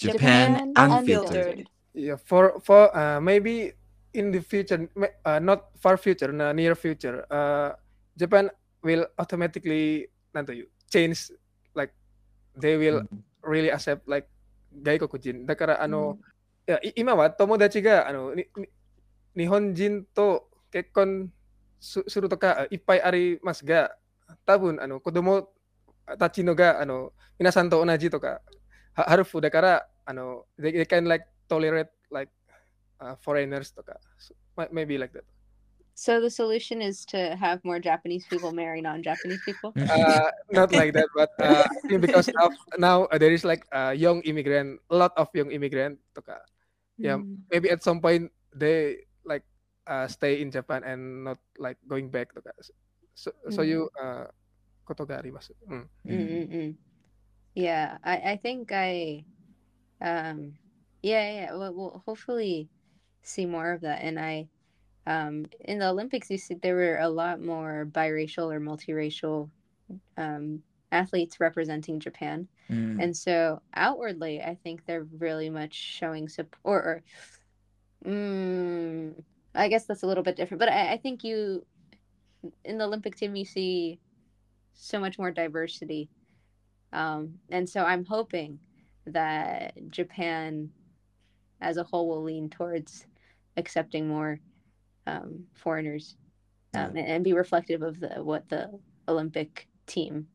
Japan, unfiltered. Yeah, for for uh, maybe in the future, uh, not far future, no, near future, uh, Japan will automatically change like they will mm. really accept like 外国人。だからあの、いやい今は友達があのにに日本人と結婚すするとかいっぱいありますが多分あの子供たちのがあの皆さんと同じとかはハルフだからあの they, they can like tolerate like、uh, foreigners とか、maybe like that So the solution is to have more Japanese people marry non-Japanese people. Uh, not like that, but uh, because of now uh, there is like a young immigrant, a lot of young immigrant. Yeah, mm. maybe at some point they like uh, stay in Japan and not like going back. So, so hmm. uh, hmm. mm. you uh, mm. Mm-hmm. Yeah, I, I think I, um, yeah, yeah. We'll, we'll hopefully see more of that, and I um, in the Olympics, you see there were a lot more biracial or multiracial um, athletes representing Japan. うん。And so outwardly, I think they're really much showing support. Or, mm, I guess that's a little bit different. But I, I think you, in the Olympic team, you see so much more diversity. Um, and so I'm hoping that Japan as a whole will lean towards accepting more um, foreigners um, yeah. and, be reflective of the what the Olympic team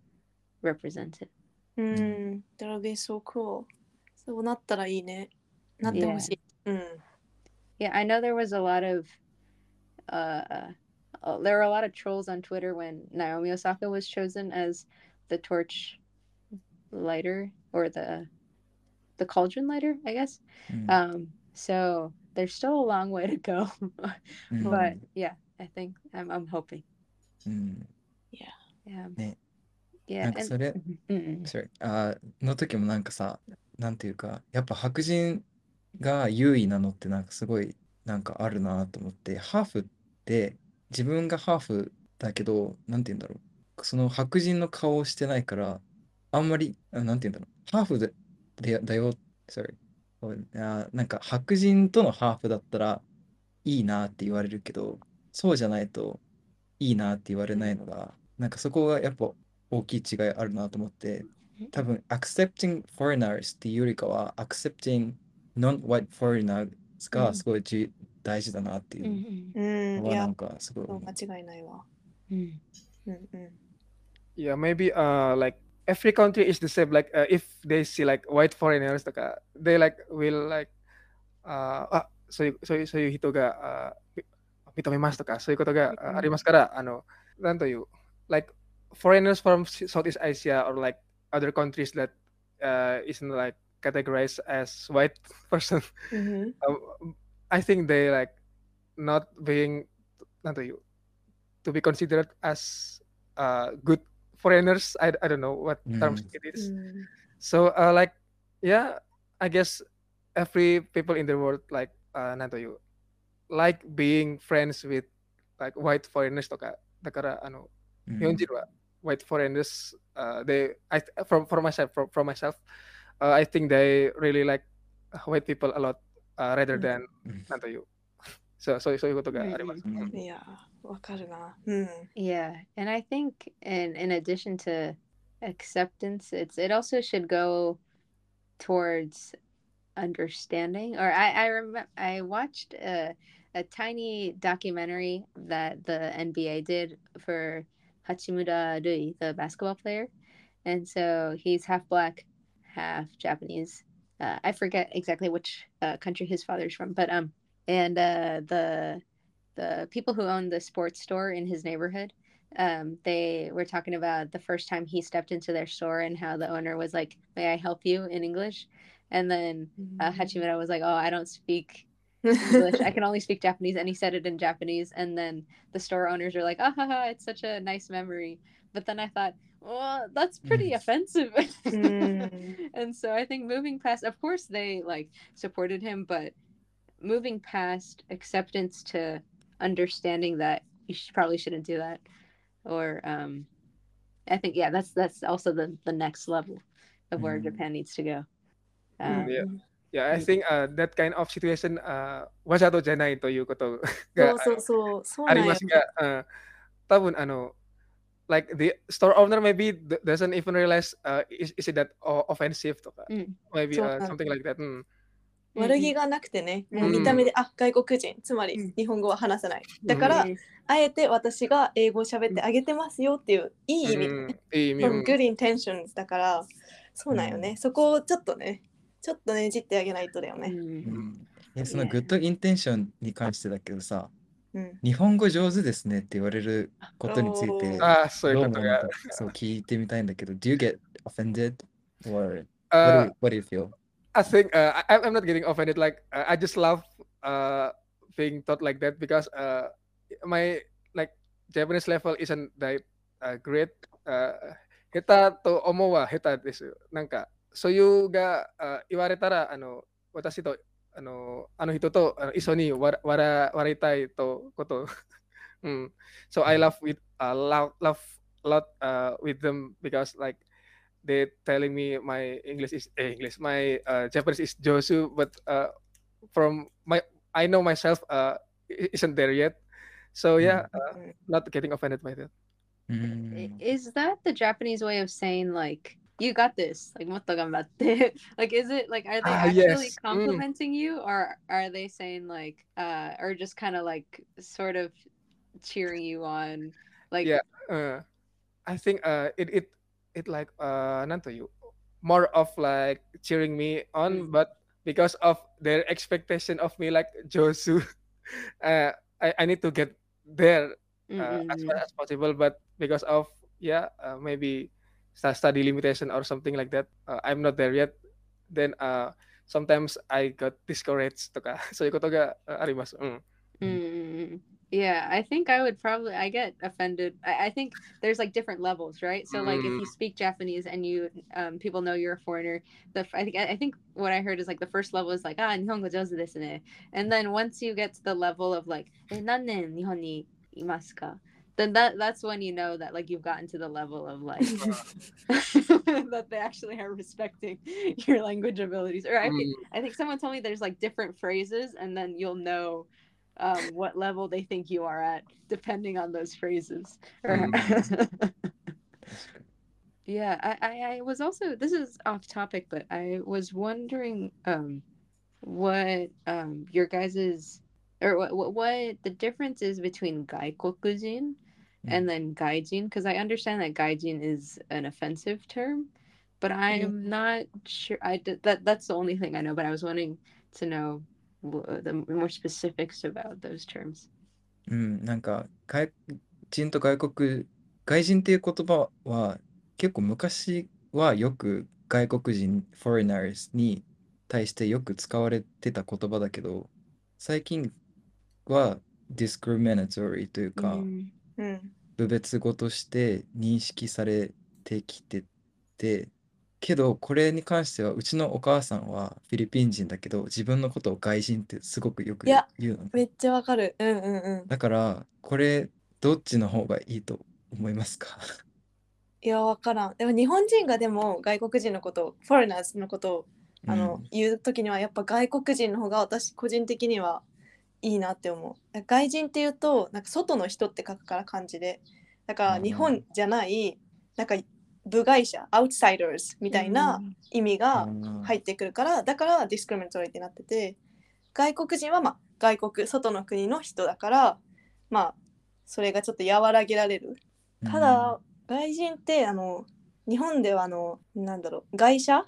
represented. Mm, that would be so cool. So not that I it. Not that yeah. Mm. yeah, I know there was a lot of uh, uh, there were a lot of trolls on Twitter when Naomi Osaka was chosen as the torch lighter or the the cauldron lighter, I guess. Mm. Um, so there's still a long way to go. う ん but yeah, I think I'm I'm hoping. うん。Yeah. Ne. Yeah. なんか and- それ、mm, mm, sorry あーの時もなんかさ、なんていうか、やっぱ白人が優位なのってなんかすごいなんかあるなと思って、ハーフって自分がハーフだけど、なんて言うんだろう、その白人の顔をしてないから、あんまり、あなんて言うんだろう、ハーフで、でだよ、sorry あーなんか白人とのハーフだったらいいなって言われるけど、そうじゃないといいなって言われないのが、なんかそこがやっぱ大きい違いあるなと思って、多分 accepting foreigners っていうよりかは accepting non-white foreigners がすごいじ、大事だなっていう mm, のはなん、かすごいそう思う。間違いないわ。mm, うんうん。Yeah, maybe uh like every country is the same. Like uh, if they see like white foreigners とか they like will like ああそういうそういうそういう人があみ認めますとかそういうことがあありますからあのなんという like foreigners from Southeast Asia or like other countries that uh, isn't like categorized as white person うん。 uh, I think they like not being なんという to be considered as uh, good foreigners I, I don't know what terms Mm. it is うん。 so uh, like yeah I guess every people in the world like uh, なんという like being friends with like white foreigners とかだからあのうん日本人は white foreigners uh, they I from for myself from, from myself uh, I think they really like white people a lot uh, rather うん than うんなんという そうそういうそういうことがあります。うんうんいや、わかるな。うん。 Yeah, and I think in in addition to acceptance, it's it also should go towards understanding. Or I I remember I watched a a tiny documentary that the NBA did for Hachimura Rui, the basketball player, and so he's half black, half Japanese. Uh, I forget exactly which uh, country his father's from, but um, and uh, the the people who own the sports store in his neighborhood um, they were talking about the first time he stepped into their store and how the owner was like may i help you in english and then uh, hachimura was like oh i don't speak english i can only speak japanese and he said it in japanese and then the store owners were like ah ha, ha, it's such a nice memory but then i thought well, that's pretty Mm. offensive. うん。and so I think moving past, of course, they like supported him, but moving past acceptance to understanding that you should, probably shouldn't do that, or um, I think yeah, that's that's also the the next level of where Mm. Japan needs to go. Mm, Um, yeah. Yeah, I think uh, that kind of situation uh, わざとじゃないということがそうそうそう。そうあなんよりますが、uh, 多分あの like the store owner maybe d- doesn't even realize uh, is, is it that o- offensive とか、うん maybe そう uh, なん something like that、うん、 悪気がなくてね、もううん見た目で、あ外国人、つまうんり日本語は話せない。だから、うんあえて私が英語を喋ってあげてますよっていういい意味、うんいい意味、good intentions だから、そうなんよね。そこをちょっとね、ちょっとねじってあげないとだよね。うんいやその.グッドインテンションに関してだけどさ、うん。日本語上手ですねって言われることについてああ、そういどううことが。そう聞いてみたいんだけど、Do you get offended? Or what do Uh, you, what do you feel? I think uh, I, I'm not getting offended. Like uh, I just love uh, being taught like that because uh, my like Japanese level isn't that uh, great. Uh, heta to omowa heta desu. Nanka soyu ga uh, iwaretara ano watashi to ano ano hito to ano, iso ni wara, wara waritai to koto. Mm. So I mm. love with uh, love love lot uh, with them because like they telling me my English is eh, English, my uh, Japanese is Josu, but uh, from my I know myself uh, isn't there yet. So yeah, uh, not getting offended by that. う I- ん Is that the Japanese way of saying like you got this? Like motto ganbatte. like is it like are they Ah, actually yes. Mm. complimenting you or are they saying like uh or just kind of like sort of cheering you on? Like Yeah. Uh, I think uh, it it it like uh, なんという more of like cheering me on, Mm. but because of their expectation of me like Josu, uh, I I need to get there uh, as mm-mm. far as possible but because of yeah uh, maybe stu- study limitation or something like that uh, i'm not there yet then uh, sometimes i got discouraged とかそういうことがuh, あります、うん Mm, yeah, I think I would probably I get offended. I, I think there's like different levels, right? So like if you Mm. speak Japanese and you um people know you're a foreigner, the I think I think what I heard is like the first level is like ah nihongo jozu desu ne, and then once you get to the level of like "Eh, nannen nihon ni imasu ka?" Then that that's when you know that like you've gotten to the level of like that they actually are respecting your language abilities. Or I think Mm. I think someone told me there's like different phrases, and then you'll know um, what level they think you are at, depending on those phrases. Or- yeah, I, I, I was also this is off topic, but I was wondering um, what um, your guys's or what, what what the difference is between gaikokujin and then gaijin because I understand that gaijin is an offensive term, but I'm not sure. I did, that that's the only thing I know. But I was wanting to know the more specifics about those terms. うん、なんか外人と外国外人っていう言葉は結構昔はよく外国人 foreigners に対してよく使われてた言葉だけど最近は discriminatory というか、Mm. うん。部別語として認識されてきててけどこれに関してはうちのお母さんはフィリピン人だけど自分のことを外人ってすごくよくいや言うのねめっちゃわかる。うんうんうん。だからこれどっちの方がいいと思いますか？いや、わからん。でも日本人がでも外国人のことを、フォレナーズのことをあの、言うときにはやっぱ外国人の方が私個人的にはいいなって思う。外人っていうとなんか外の人って書くから漢字で。だからうん日本じゃないなんか部外者、アウトサイダーズみたいな意味が入ってくるから、だからディスクリミネトリーってなってて、外国人はまあ外国、外の国の人だから、まあそれがちょっと和らげられる。ただ、外人ってあの日本ではあのなんだろう外車？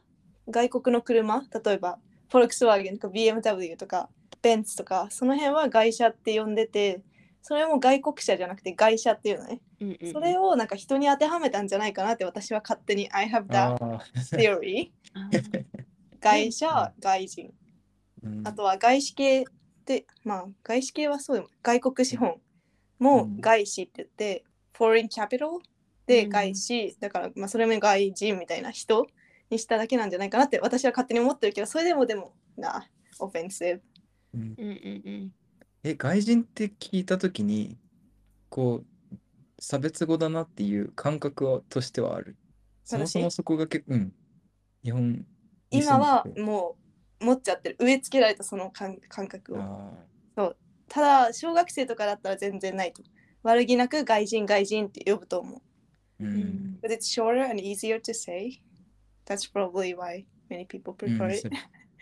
外国の車？例えばフォルクスワーゲンとか BMW とかベンツとかその辺は外車って呼んでてそれも外国車じゃなくて外車っていうのねそれをなんか人に当てはめたんじゃないかなって私は勝手に。I have あ that ー。theory 外車外人。うん。あとは外資系ってまあ外資系はそうでも外国資本もうん。外資って言って、foreign capital でうん。外資、だからまあそれも外人みたいな人にしただけなんじゃないかなって私は勝手に思ってるけどそれでもでもなオフェンシブうん。うんうんうん。え、外人って聞いたときに、こう、差別語だなっていう感覚はとしてはある。そもそもそこが結構、うん、日本今はもう持っちゃってる。植え付けられたその感感覚を。あただ小学生とかだったら全然ないと。悪気なく外人外人って呼ぶと思う。ーう。うん。ん But it's shorter and easier to say. That's probably why many people うん prefer そ it う。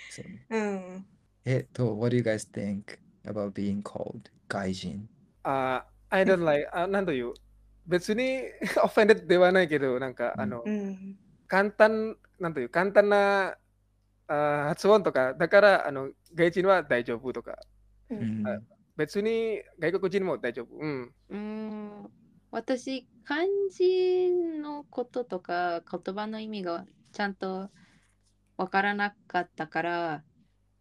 そう ん。えっと、what do you guys think about being called 外人？Uh, I don't like, あなんという、別に offended ではないけど、なんか、うん。あの、うん。簡単、なんという、簡単なあ発音とか、だから、あの、外人は大丈夫とか、ううん。別に外国人も大丈夫。うん。うん。私漢字のこととか言葉の意味がちゃんとわからなかったから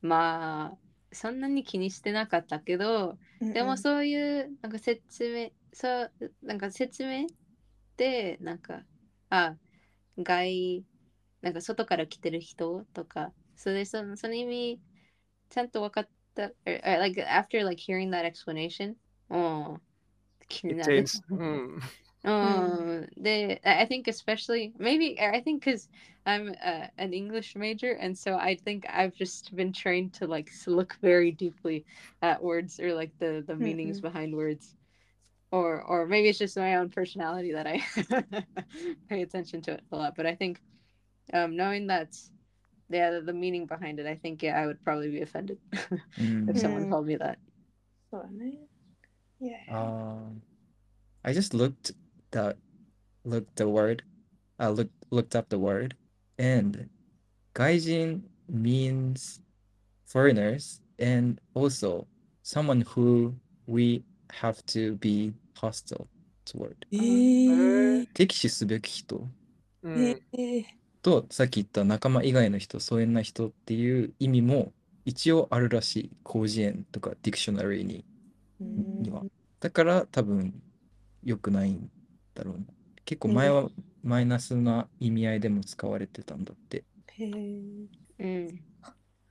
まあそんなに気にしてなかったけどでもそういうなんか説明そうなんか説明でなんかあ外なんか外から来てる人とかそれでそのその意味ちゃんと分かった or, or like after like hearing that explanation うん気に It なる changed. うん。 um, they, I I think especially maybe I think because I'm uh, an English major, and so I think I've just been trained to like s- look very deeply at words or like the the meanings behind words, or or maybe it's just my own personality that I pay attention to it a lot. But I think um, knowing that, yeah, the, uh, the, meaning behind it, I think yeah, I would probably be offended mm. if someone mm. called me that. Yeah. Um, I just looked the looked the word, I uh, looked looked up the word, and gaijin means foreigners and also someone who we have to be hostile toward. えー敵視すべき人うん。えーとさっき言った仲間以外の人、疎遠な人っていう意味も一応あるらしい。広辞苑とかディクショナリーに。にはだから多分良くないんだろうな。結構前はマイナスな意味合いでも使われてたんだって。へー Mm. いや、そうい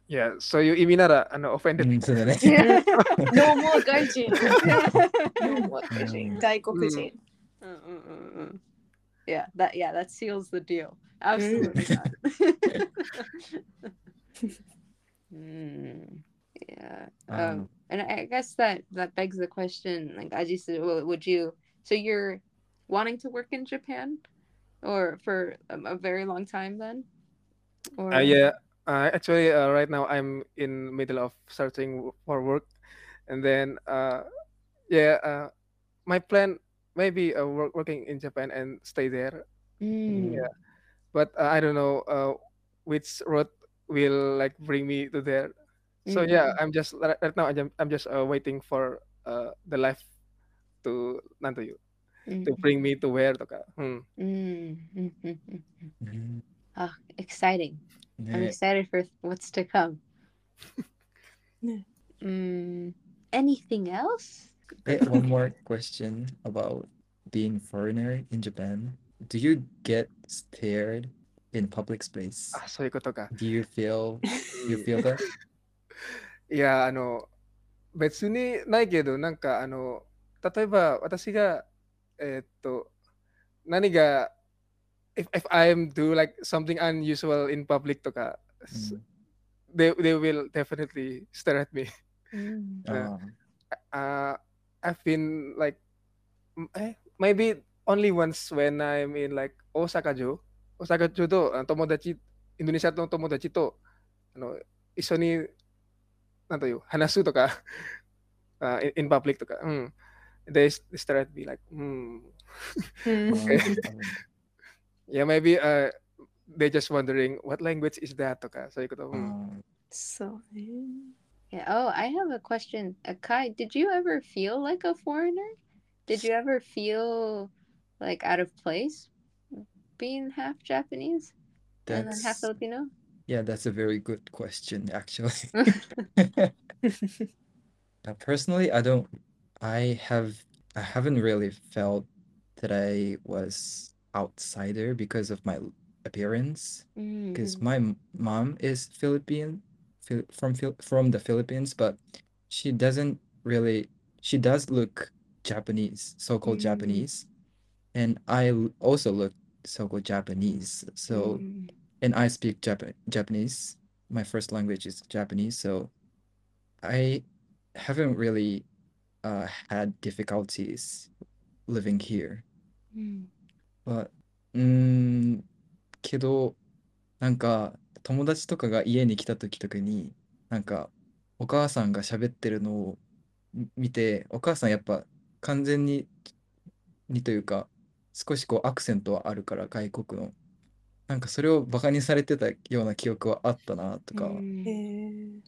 Yeah, so you even are uh, an offended. Mm, no more gaijin. no more gaijin. Um, Daiko. Mm. Mm, mm. Yeah, that yeah, that seals the deal. Absolutely Yeah. Um, um, and I guess that that begs the question, like Aji said, would you? So you're wanting to work in Japan, or for a, a very long time then? Or uh, yeah, uh, actually, uh, right now I'm in middle of searching for work, and then uh, yeah, uh, my plan maybe uh, work, working in Japan and stay there. Mm. Yeah, but uh, I don't know uh, which road will like bring me to there. So yeah, mm. I'm just right now. I'm just uh, waiting for uh, the life to nantuyu to Mm. bring me to where to ka. Hmm. Mm. Oh, exciting. Ah, exciting. I'm ね excited for what's to come. Yeah. Mm, anything else? Eh, one more question about being foreigner in Japan. Do you get stared in public space? あ、そういうことか。 Do you feel you feel that? いや、あの、別にないけど、なんか、あの、例えば私が、えーっと、何が、 if if I'm do like something unusual in public to ka, mm. they they will definitely stare at me. Hmm. Nah, ah, Uh, uh, I've been like eh, maybe only once when I'm in like Osaka-jo. Osaka-jo to, eh, tomodachi Indonesia to tomodachi to, ano iso ni nanto yo hanasu to ka uh, in, in public to ka. Mm. They, they stare at me like hmm. hmm. okay. Hmm. yeah, maybe uh, they just wondering what language is that, Toka? So you could. have... Hmm. Mm. So yeah. Oh, I have a question. Uh, Akai, did you ever feel like a foreigner? Did you ever feel like out of place being half Japanese that's, and then half Filipino? Yeah, that's a very good question, actually. now, uh, personally, I don't. I have. I haven't really felt that I was outsider because of my appearance. Because Mhm. my mom is Philippine, from from the Philippines, but she doesn't really. She does look Japanese, so-called Mm. Japanese, and I also look so-called Japanese. So Mm. and I speak Jap- Japanese. My first language is Japanese, so I haven't really uh, had difficulties living here. Mm. But うーんけどなんか友達とかが家に来た時とかになんかお母さんが喋ってるのをみ見てお母さんやっぱ完全ににというか少しこうアクセントはあるから外国のなんかそれをバカにされてたような記憶はあったなとか Mm.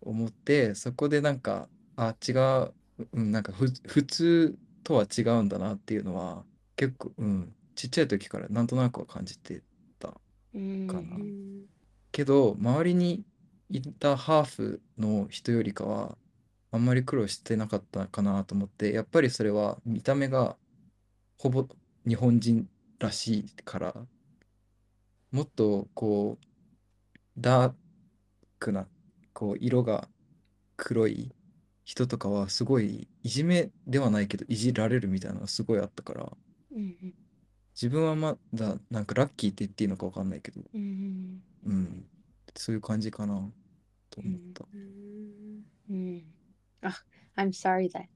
思ってそこでなんかあ違う、うん、なんかふ普通とは違うんだなっていうのは結構、うん、ちっちゃい時からなんとなくは感じてたかな。Mm. けど周りにいたハーフの人よりかはあんまり苦労してなかったかなと思ってやっぱりそれは見た目がほぼ日本人らしいからもっとこうダークなこう色が黒い人とかはすごいいじめではないけどいじられるみたいなのがすごいあったから Mhm. 自分はまだなんかラッキーって言っていいのかわかんないけど Mhm. うんそういう感じかなと思った。うん Mm. Oh, I'm sorry that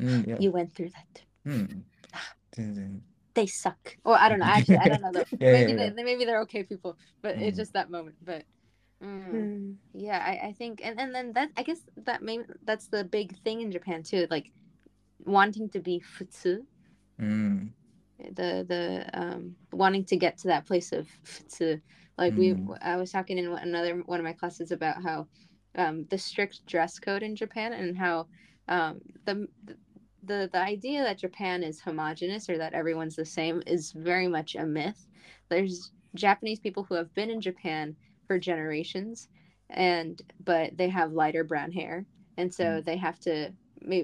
うん、いや、you went through that. うん。全然。They suck. Or I don't know. Actually, I don't know. Though. Yeah, maybe yeah, they, yeah. they maybe they're okay people, but it's Mm. just that moment. But う mm, ん yeah, I, I think, and, and then that I guess that may that's the big thing in Japan too, like wanting to be futsu, うん。The the um wanting to get to that place of to Like we, Mm. I was talking in another one of my classes about how um the strict dress code in Japan and how um the the the idea that Japan is homogenous or that everyone's the same is very much a myth. There's Japanese people who have been in Japan for generations and but they have lighter brown hair and so Mm. they have to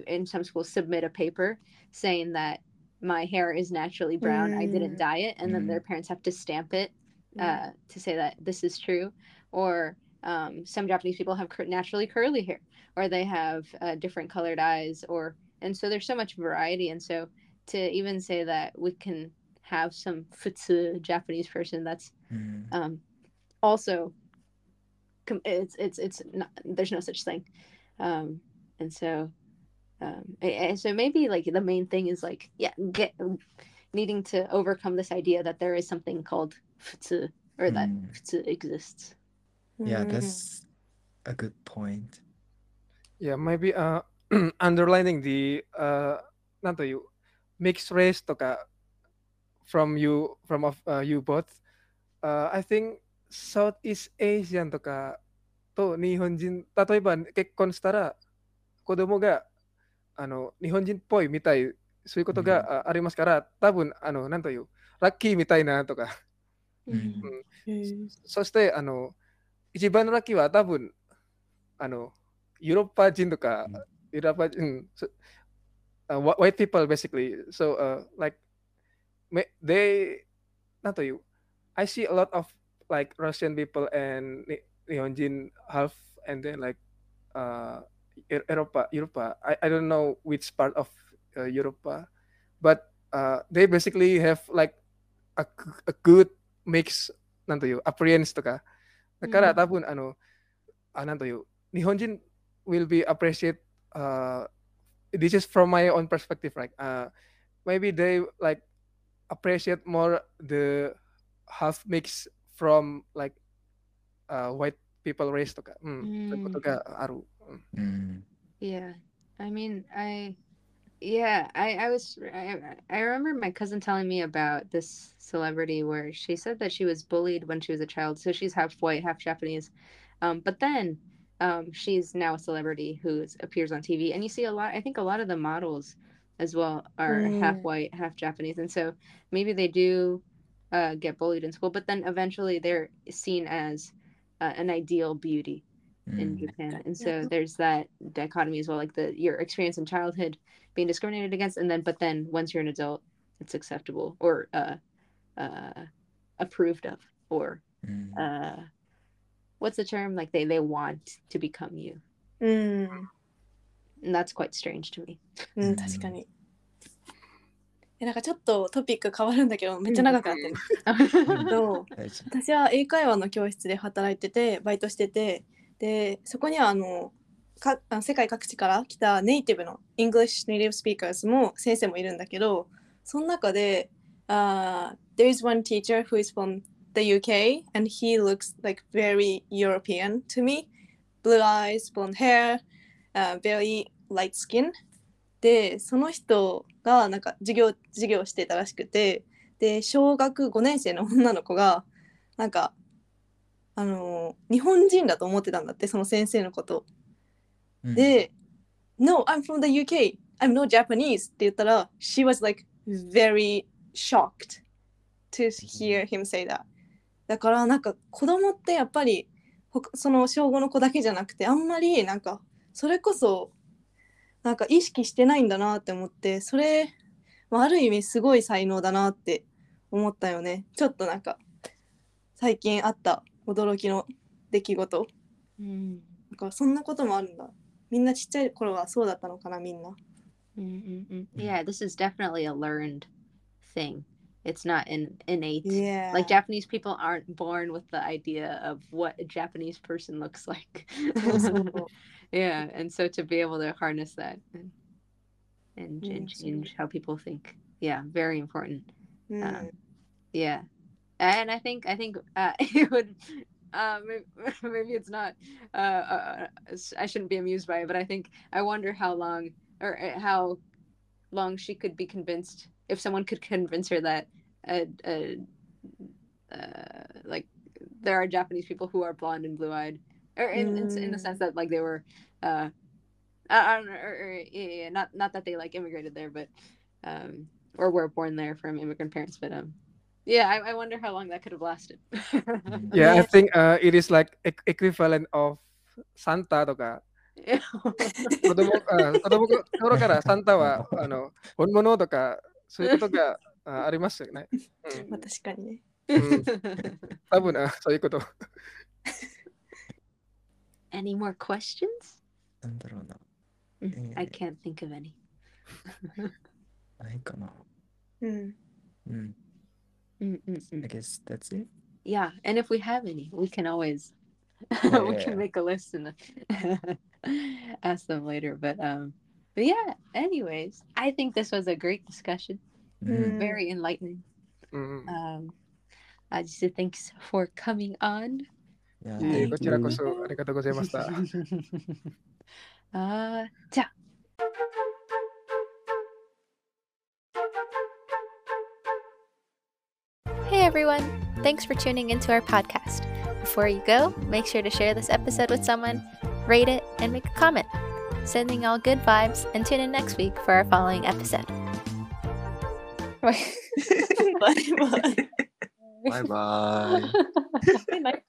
in some schools submit a paper saying that my hair is naturally brown. Mm. I didn't mm. dye it, and mm. then their mm. parents have to stamp it uh, to say that this is true. Or um, some Japanese people have cur- naturally curly hair, or they have uh, different colored eyes, or and so there's so much variety. And so to even say that we can have some futsu Japanese person, that's mm. um, also it's it's it's not, there's no such thing, um, and so um, a- and so maybe like the main thing is like yeah get needing to overcome this idea that there is something called futsu or that Mm. futsu exists Yeah, うん that's a good point. Yeah, maybe uh underlining the uh なんという mixed race とか from you from of uh, you both uh, I think Southeast Asian とかと日本人例えば結婚したら子供が あの日本人っぽいみたいそういうことが、あありますから多分あのなんというラッキーみたいなとかうんへえそしてあの一番のラッキーは多分あのヨーロッパ人とか、うんヨーロッパ人、so, uh, wh- white people basically. So uh, like ma- they なんという I see a lot of like Russian people and に日本人 half and then like uh Eu- Europa Europa I, I don't know which part of uh, Europa but uh, they basically have like a, g- a good mix なんという appearance とかだから、うん多分あのあなんという日本人 will be appreciate uh, this is from my own perspective right uh, maybe they like appreciate more the half mix from like uh, white people race とか、うんそういうことがある、 Mm. Yeah. I mean, I yeah, I I was I, I remember my cousin telling me about this celebrity where she said that she was bullied when she was a child. So she's half white, half Japanese. Um, but then um, she's now a celebrity who appears on TV, and you see a lot. I think a lot of the models as well are mm. half white, half Japanese, and so maybe they do uh, get bullied in school, but then eventually they're seen as uh, an ideal beauty in Japan. And Yeah. so there's that dichotomy as well, like the your experience in childhood being discriminated against, and then but then once you're an adult, it's acceptable or uh, uh, approved of or うん。 uh, what's the term like they they want to become you うん、 and that's quite strange to me うん、確かに。えなんかちょっとトピック変わるんだけどめっちゃ長くなってる。そう大丈私は英会話の教室で働いててバイトしてて でそこにはあのかあ世界各地から来たネイティブの English native speakers も先生もいるんだけどその中で、uh, There is one teacher who is from the UK and he looks like very European to me blue eyes, blonde hair、uh, very light skin でその人がなんか授業授業してたらしくてで小学5年生の女の子がなんかあのー日本人だと思ってたんだってその先生のこと。夫。で「No, I'm from the UK. I'm no Japanese」って言ったら She was like very shocked to hear him say that. だからなんか子供ってやっぱりその小5の子だけじゃなくてあんまりなんかそれこそなんか意識してないんだなって思ってそれまあある意味すごい才能だなって思ったよねちょっとなんか最近あった驚きの出来事 Mm. なんかそんなこともあるんだみんなちっちゃい頃はそうだったのかなみんな Mm-mm-mm. Yeah, this is definitely a learned thing. It's not in, innate. Yeah Like Japanese people aren't born with the idea of what a Japanese person looks like. そうそうそう yeah, and so to be able to harness that and and, Mm, and so- change how people think. Yeah, very important. うん、 Um, Yeah, and I think I think uh, it would. Uh, maybe, maybe it's not. Uh, uh, I shouldn't be amused by it, but I think I wonder how long or uh, how long she could be convinced if someone could convince her that uh, uh, uh, like there are Japanese people who are blonde and blue eyed, or in, in in the Mm. sense that like they were, uh, I, I don't know, or, or yeah, not not that they like immigrated there, but um, or were born there from immigrant parents, but um, yeah, I, I wonder how long that could have lasted. Yeah, I Yeah. think uh, it is like e- equivalent of Santa とかYeah. 子供あ子供の頃からサンタはあの本物とかそういうことがあありますよね。うんまあ確かにねうん、多分なそういうこと。 Any more questions? なんだろうな。 Mm, I Eh. can't think of any. ないかな。うんうん。 Mm-mm-mm. I guess that's it. Yeah, and if we have any, we can always Yeah, we yeah, can yeah. make a list and ask them later. But um, but yeah. Anyways, I think this was a great discussion. うん。 Mm. Very enlightening. うん、 Um, I just say thanks for coming on. いやいえいえ thank こちらこ you. そありがとうございました。 uh, じゃあ everyone! Thanks for tuning into our podcast. Before you go, make sure to share this episode with someone, rate it, and make a comment. Sending all good vibes, and tune in next week for our following episode. bye bye. Bye bye.